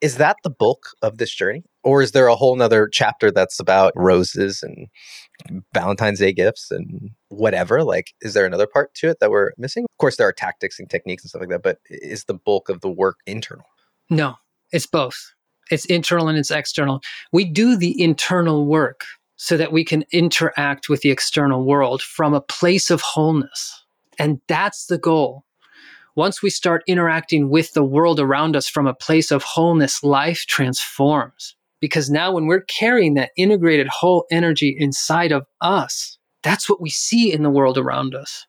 Speaker 2: Is that the bulk of this journey? Or is there a whole nother chapter that's about roses and Valentine's Day gifts and whatever? Like, is there another part to it that we're missing? Of course, there are tactics and techniques and stuff like that, but is the bulk of the work internal?
Speaker 3: No, it's both. It's internal and it's external. We do the internal work so that we can interact with the external world from a place of wholeness. And that's the goal. Once we start interacting with the world around us from a place of wholeness, life transforms. Because now, when we're carrying that integrated whole energy inside of us, that's what we see in the world around us.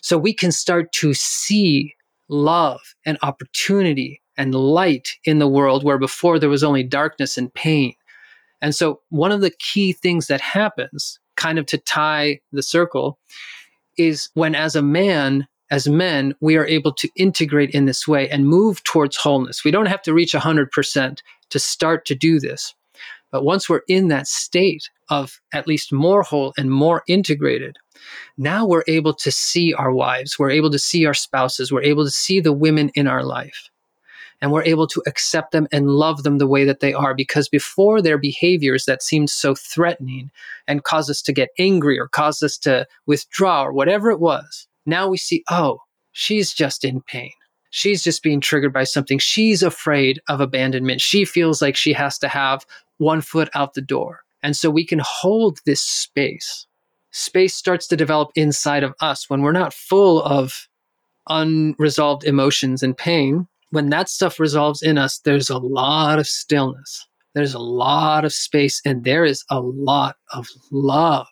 Speaker 3: So we can start to see love and opportunity and light in the world where before there was only darkness and pain. And so, one of the key things that happens, kind of to tie the circle, is when, as a man, as men, we are able to integrate in this way and move towards wholeness. We don't have to reach 100% to start to do this. But once we're in that state of at least more whole and more integrated, now we're able to see our wives, we're able to see our spouses, we're able to see the women in our life. and we're able to accept them and love them the way that they are. Because before their behaviors that seemed so threatening and caused us to get angry or caused us to withdraw or whatever it was, now we see, oh, she's just in pain. She's just being triggered by something. She's afraid of abandonment. She feels like she has to have one foot out the door. And so we can hold this space. Space starts to develop inside of us when we're not full of unresolved emotions and pain when that stuff resolves in us, there's a lot of stillness. There's a lot of space and there is a lot of love.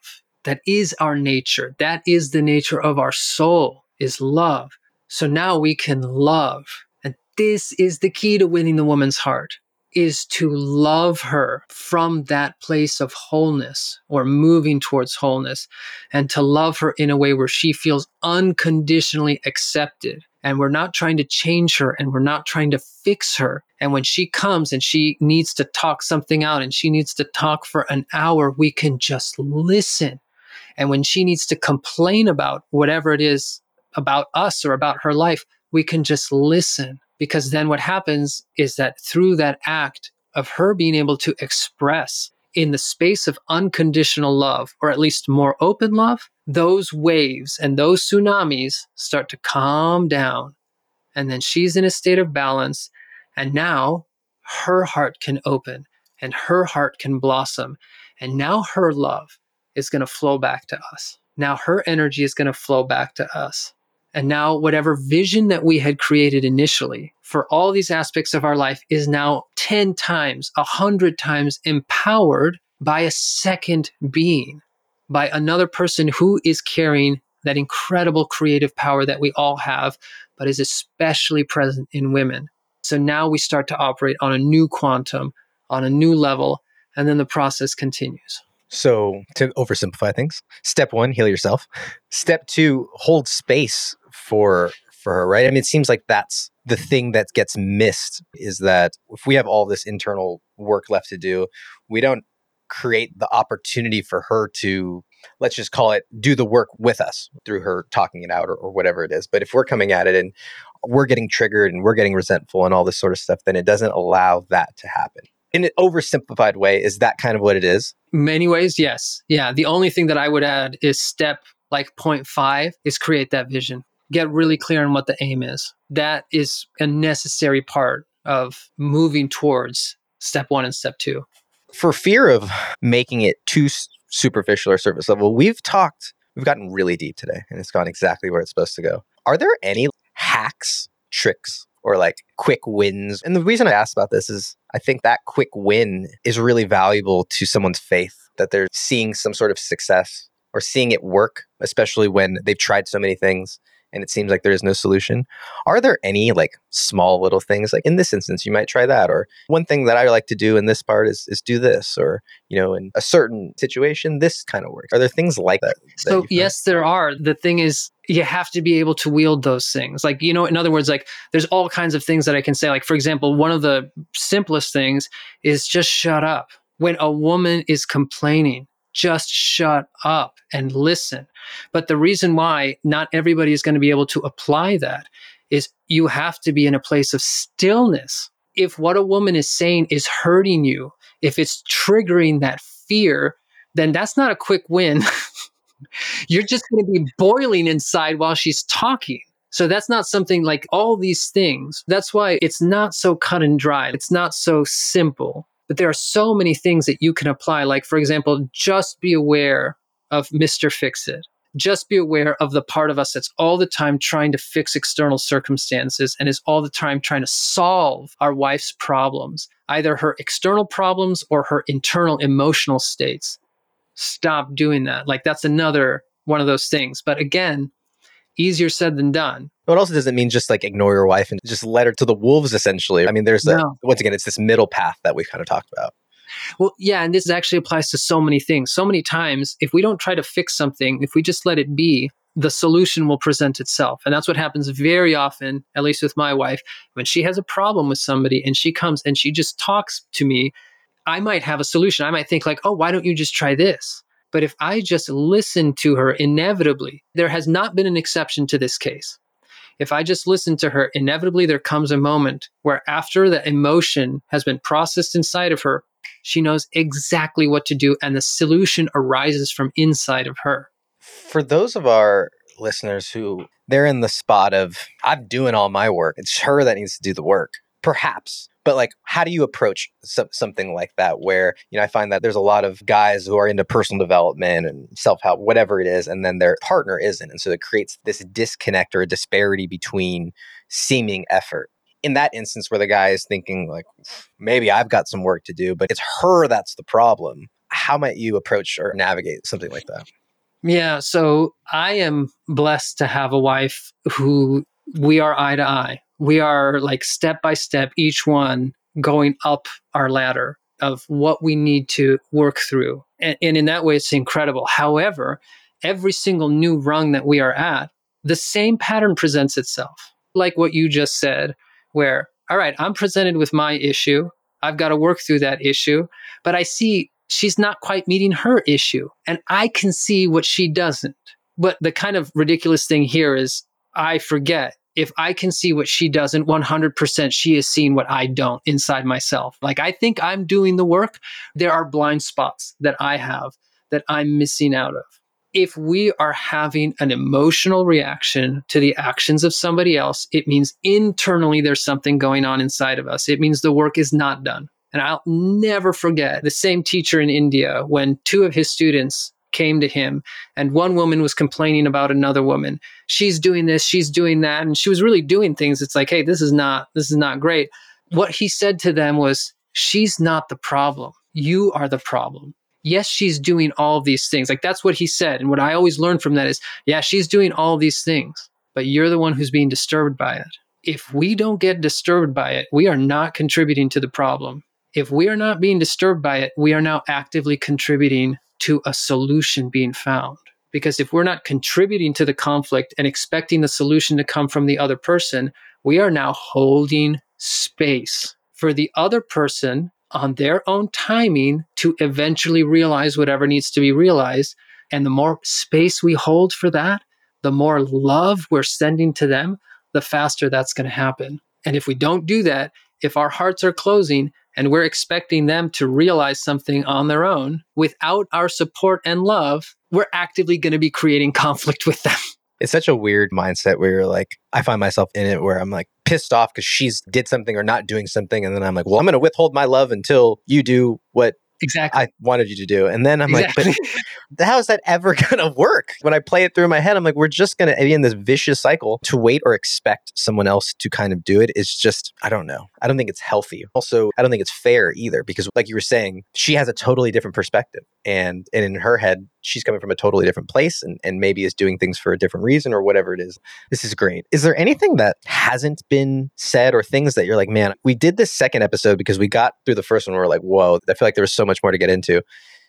Speaker 3: That is our nature. That is the nature of our soul is love. So now we can love. And this is the key to winning the woman's heart is to love her from that place of wholeness or moving towards wholeness and to love her in a way where she feels unconditionally accepted and we're not trying to change her and we're not trying to fix her. And when she comes and she needs to talk something out and she needs to talk for an hour, we can just listen. And when she needs to complain about whatever it is about us or about her life, we can just listen. Because then what happens is that through that act of her being able to express in the space of unconditional love, or at least more open love, those waves and those tsunamis start to calm down. And then she's in a state of balance. And now her heart can open and her heart can blossom. And now her love is going to flow back to us. Now her energy is going to flow back to us. And now, whatever vision that we had created initially for all these aspects of our life is now 10 times, 100 times empowered by a second being, by another person who is carrying that incredible creative power that we all have, but is especially present in women. So now we start to operate on a new quantum, on a new level, and then the process continues.
Speaker 2: So, to oversimplify things, step one, heal yourself. Step two, hold space for for her, right? I mean, it seems like that's the thing that gets missed is that if we have all this internal work left to do, we don't create the opportunity for her to let's just call it do the work with us through her talking it out or, or, whatever it is. But if we're coming at it and we're getting triggered and we're getting resentful and all this sort of stuff then it doesn't allow that to happen. In an oversimplified way is that kind of what it is?
Speaker 3: Many ways yes. Yeah the only thing that i would add is step like point five is create that vision get really clear on what the aim is. That is a necessary part of moving towards step one and step two.
Speaker 2: For fear of making it too superficial or surface level, we've talked, we've gotten really deep today and it's gone exactly where it's supposed to go. Are there any hacks, tricks, or like quick wins? And the reason I asked about this is I think that quick win is really valuable to someone's faith that they're seeing some sort of success or seeing it work, especially when they've tried so many things and it seems like there is no solution. Are there any like small little things like in this instance you might try that or one thing that I like to do in this part is is do this or you know in a certain situation this kind of works. Are there things like that? that
Speaker 3: so yes there are. The thing is you have to be able to wield those things. Like you know in other words like there's all kinds of things that I can say like for example one of the simplest things is just shut up. When a woman is complaining just shut up and listen. But the reason why not everybody is going to be able to apply that is you have to be in a place of stillness. If what a woman is saying is hurting you, if it's triggering that fear, then that's not a quick win. *laughs* You're just going to be boiling inside while she's talking. So that's not something like all these things. That's why it's not so cut and dry. It's not so simple. But there are so many things that you can apply. Like, for example, just be aware of Mr. Fix It. Just be aware of the part of us that's all the time trying to fix external circumstances and is all the time trying to solve our wife's problems, either her external problems or her internal emotional states. Stop doing that. Like, that's another one of those things. But again, easier said than done.
Speaker 2: But also doesn't mean just like ignore your wife and just let her to the wolves, essentially. I mean, there's a, once again, it's this middle path that we've kind of talked about.
Speaker 3: Well, yeah, and this actually applies to so many things. So many times, if we don't try to fix something, if we just let it be, the solution will present itself. And that's what happens very often, at least with my wife. When she has a problem with somebody and she comes and she just talks to me, I might have a solution. I might think, like, oh, why don't you just try this? But if I just listen to her, inevitably, there has not been an exception to this case. if I just listen to her, inevitably there comes a moment where after the emotion has been processed inside of her, she knows exactly what to do and the solution arises from inside of her.
Speaker 2: For those of our listeners who they're in the spot of I'm doing all my work, it's her that needs to do the work. Perhaps but like how do you approach some, something like that where you know i find that there's a lot of guys who are into personal development and self-help whatever it is and then their partner isn't and so it creates this disconnect or a disparity between seeming effort. In that instance where the guy is thinking like maybe i've got some work to do but it's her that's the problem how might you approach or navigate something like that?
Speaker 3: Yeah so i am blessed to have a wife who we are eye to eye we are like step by step, each one going up our ladder of what we need to work through. And, and, in that way, it's incredible. However, every single new rung that we are at, the same pattern presents itself. Like what you just said, where, all right, I'm presented with my issue. I've got to work through that issue, but I see she's not quite meeting her issue. And I can see what she doesn't. But the kind of ridiculous thing here is I forget if I can see what she doesn't, 100% she is seeing what I don't inside myself. Like I think I'm doing the work. There are blind spots that I have that I'm missing out of. If we are having an emotional reaction to the actions of somebody else, it means internally there's something going on inside of us. It means the work is not done. And I'll never forget the same teacher in India when two of his students came to him and one woman was complaining about another woman. She's doing this she's doing that and she was really doing things. It's like hey this is not this is not great. What he said to them was she's not the problem. You are the problem. Yes she's doing all these things. Like that's what he said. And what i always learned from that is yeah she's doing all these things but you're the one who's being disturbed by it. If we don't get disturbed by it we are not contributing to the problem. If we are not being disturbed by it we are now actively contributing to a solution being found. Because if we're not contributing to the conflict and expecting the solution to come from the other person, we are now holding space for the other person on their own timing to eventually realize whatever needs to be realized. And the more space we hold for that, the more love we're sending to them, the faster that's going to happen. And if we don't do that, if our hearts are closing, and we're expecting them to realize something on their own without our support and love, we're actively going to be creating conflict with them. *laughs*
Speaker 2: It's such a weird mindset where you're like, I find myself in it where I'm like pissed off because she's did something or not doing something. And then I'm like, well, I'm going to withhold my love until you do what
Speaker 3: exactly
Speaker 2: I wanted you to do. And then I'm exactly. like, but *laughs* how is that ever *laughs* going to work? When I play it through my head, I'm like, we're just going to be in this vicious cycle to wait or expect someone else to kind of do it. It's just, I don't know. I don't think it's healthy. Also, I don't think it's fair either because, like you were saying, she has a totally different perspective. And, and in her head, she's coming from a totally different place and, and maybe is doing things for a different reason or whatever it is. This is great. Is there anything that hasn't been said or things that you're like, man, we did this second episode because we got through the first one. We we're like, whoa, I feel like there was so much more to get into.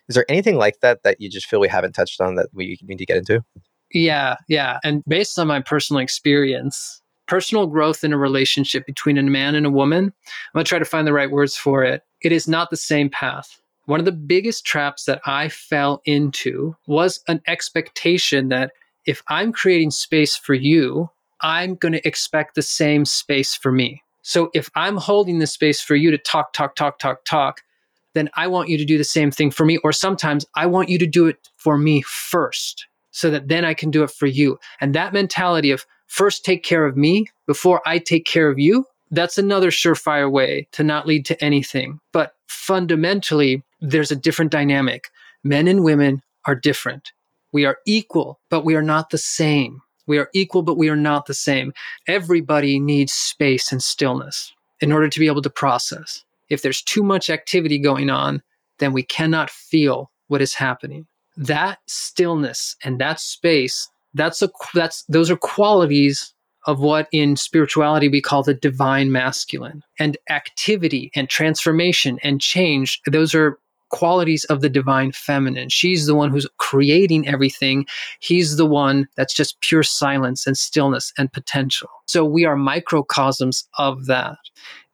Speaker 2: Is there anything like that that you just feel we haven't touched on that we need to get into?
Speaker 3: Yeah, yeah. And based on my personal experience, personal growth in a relationship between a man and a woman, I'm going to try to find the right words for it. It is not the same path. One of the biggest traps that I fell into was an expectation that if I'm creating space for you, I'm going to expect the same space for me. So if I'm holding the space for you to talk, talk, talk, talk, talk, then I want you to do the same thing for me. Or sometimes I want you to do it for me first so that then I can do it for you. And that mentality of first take care of me before I take care of you, that's another surefire way to not lead to anything. But fundamentally, there's a different dynamic. Men and women are different. We are equal, but we are not the same. We are equal, but we are not the same. Everybody needs space and stillness in order to be able to process. If there's too much activity going on, then we cannot feel what is happening. That stillness and that space, that's a that's those are qualities of what in spirituality we call the divine masculine. And activity and transformation and change, those are qualities of the divine feminine. She's the one who's creating everything. He's the one that's just pure silence and stillness and potential. So we are microcosms of that.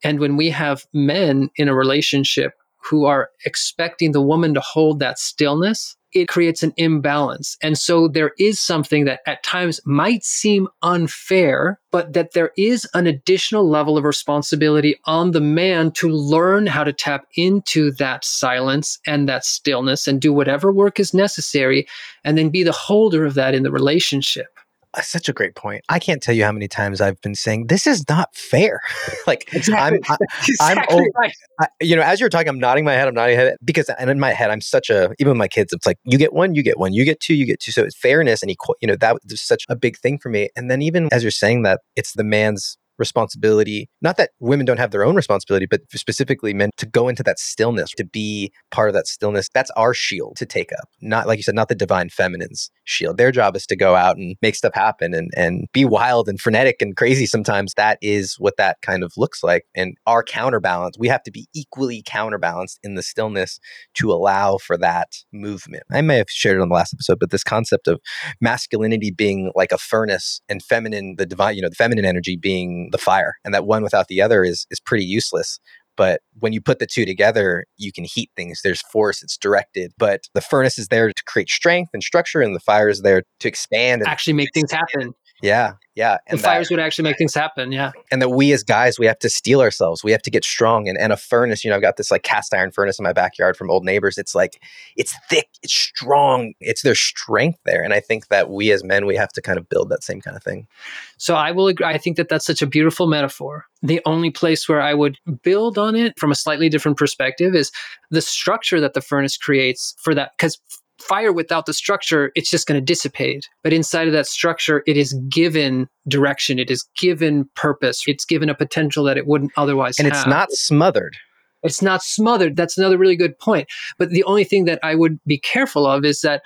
Speaker 3: And when we have men in a relationship who are expecting the woman to hold that stillness, it creates an imbalance. And so there is something that at times might seem unfair, but that there is an additional level of responsibility on the man to learn how to tap into that silence and that stillness and do whatever work is necessary and then be the holder of that in the relationship.
Speaker 2: That's such a great point. I can't tell you how many times I've been saying this is not fair. *laughs* like exactly. *laughs* I'm, I, am exactly right. I, you know, as you're talking, I'm nodding my head. I'm nodding my head because, and in my head, I'm such a even with my kids, it's like you get one, you get one, you get two, you get two. So it's fairness and equal. You know, that was such a big thing for me. And then even as you're saying that, it's the man's responsibility. Not that women don't have their own responsibility, but specifically meant to go into that stillness, to be part of that stillness. That's our shield to take up. Not like you said, not the divine feminine's shield. Their job is to go out and make stuff happen and, and be wild and frenetic and crazy sometimes. That is what that kind of looks like. And our counterbalance, we have to be equally counterbalanced in the stillness to allow for that movement. I may have shared it on the last episode, but this concept of masculinity being like a furnace and feminine, the divine, you know, the feminine energy being the fire and that one without the other is is pretty useless. But when you put the two together you can heat things. There's force it's directed but the furnace is there to create strength and structure and the fire is there to expand and
Speaker 3: actually make things happen
Speaker 2: yeah, yeah.
Speaker 3: And the fires that, would actually make things happen. Yeah.
Speaker 2: And that we as guys, we have to steel ourselves. We have to get strong. And, and a furnace, you know, I've got this like cast iron furnace in my backyard from old neighbors. It's like, it's thick, it's strong, it's their strength there. And I think that we as men, we have to kind of build that same kind of thing.
Speaker 3: So I will agree. I think that that's such a beautiful metaphor. The only place where I would build on it from a slightly different perspective is the structure that the furnace creates for that. Because fire without the structure, it's just going to dissipate. But inside of that structure, it is given direction, it is given purpose, it's given a potential that it wouldn't otherwise
Speaker 2: and
Speaker 3: have.
Speaker 2: it's not smothered.
Speaker 3: It's not smothered. That's another really good point. But the only thing that I would be careful of is that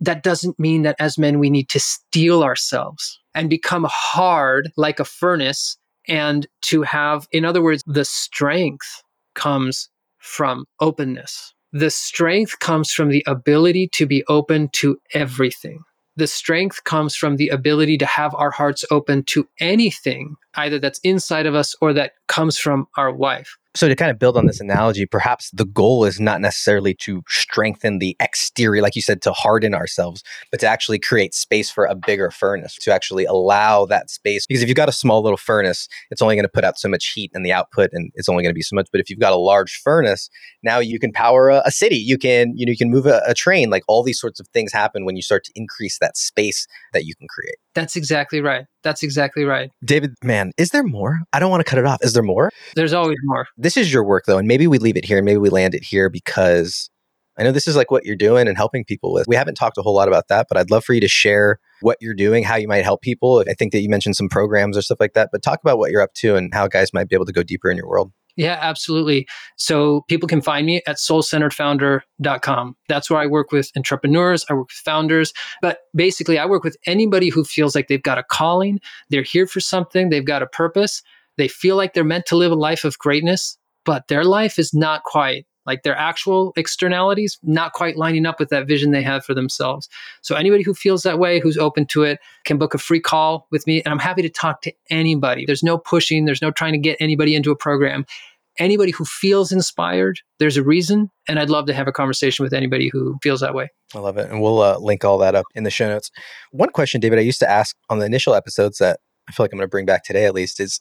Speaker 3: that doesn't mean that as men we need to steel ourselves and become hard like a furnace and to have, in other words, the strength comes from openness the strength comes from the ability to be open to everything. The strength comes from the ability to have our hearts open to anything, either that's inside of us or that comes from our wife.
Speaker 2: So, to kind of build on this analogy, perhaps the goal is not necessarily to strengthen the exterior, like you said, to harden ourselves, but to actually create space for a bigger furnace, to actually allow that space. Because if you've got a small little furnace, it's only going to put out so much heat and the output, and it's only going to be so much. But if you've got a large furnace, now you can power a, a city, you can, you know, you can move a, a train. Like all these sorts of things happen when you start to increase that space that you can create.
Speaker 3: That's exactly right. That's exactly right.
Speaker 2: David, man, is there more? I don't want to cut it off. Is there more?
Speaker 3: There's always more.
Speaker 2: This is your work, though, and maybe we leave it here and maybe we land it here because I know this is like what you're doing and helping people with. We haven't talked a whole lot about that, but I'd love for you to share what you're doing, how you might help people. I think that you mentioned some programs or stuff like that, but talk about what you're up to and how guys might be able to go deeper in your world.
Speaker 3: Yeah, absolutely. So people can find me at soulcenteredfounder.com. That's where I work with entrepreneurs, I work with founders, but basically I work with anybody who feels like they've got a calling, they're here for something, they've got a purpose, they feel like they're meant to live a life of greatness, but their life is not quite like their actual externalities not quite lining up with that vision they have for themselves. So anybody who feels that way, who's open to it, can book a free call with me and I'm happy to talk to anybody. There's no pushing, there's no trying to get anybody into a program. Anybody who feels inspired, there's a reason, and I'd love to have a conversation with anybody who feels that way.
Speaker 2: I love it. And we'll uh, link all that up in the show notes. One question, David, I used to ask on the initial episodes that I feel like I'm going to bring back today at least is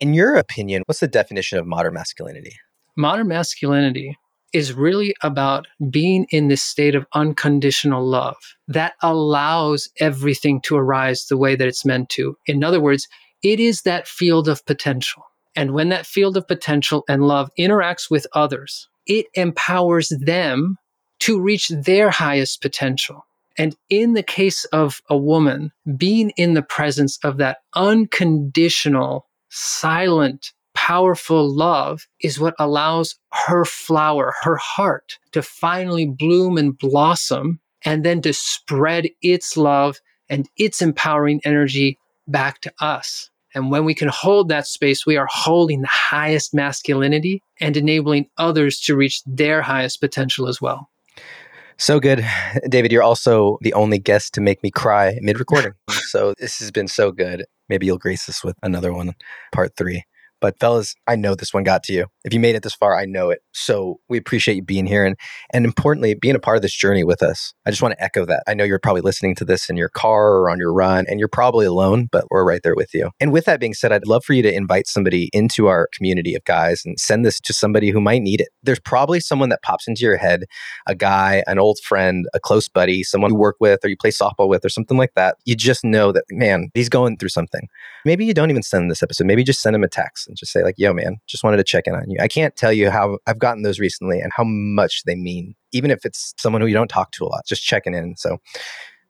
Speaker 2: in your opinion, what's the definition of modern masculinity?
Speaker 3: Modern masculinity is really about being in this state of unconditional love that allows everything to arise the way that it's meant to. In other words, it is that field of potential. And when that field of potential and love interacts with others, it empowers them to reach their highest potential. And in the case of a woman, being in the presence of that unconditional, silent, powerful love is what allows her flower, her heart, to finally bloom and blossom and then to spread its love and its empowering energy back to us. And when we can hold that space, we are holding the highest masculinity and enabling others to reach their highest potential as well.
Speaker 2: So good. *sighs* David, you're also the only guest to make me cry mid recording. *laughs* so this has been so good. Maybe you'll grace us with another one, part three. But fellas, I know this one got to you. If you made it this far, I know it. So we appreciate you being here and and importantly, being a part of this journey with us. I just want to echo that. I know you're probably listening to this in your car or on your run, and you're probably alone, but we're right there with you. And with that being said, I'd love for you to invite somebody into our community of guys and send this to somebody who might need it. There's probably someone that pops into your head, a guy, an old friend, a close buddy, someone you work with or you play softball with or something like that. You just know that, man, he's going through something. Maybe you don't even send this episode. Maybe just send him a text and just say, like, yo, man, just wanted to check in on you. I can't tell you how I've gotten those recently and how much they mean, even if it's someone who you don't talk to a lot, just checking in. So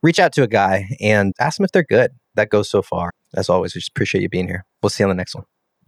Speaker 2: reach out to a guy and ask them if they're good. That goes so far. As always, we just appreciate you being here. We'll see you on the next one.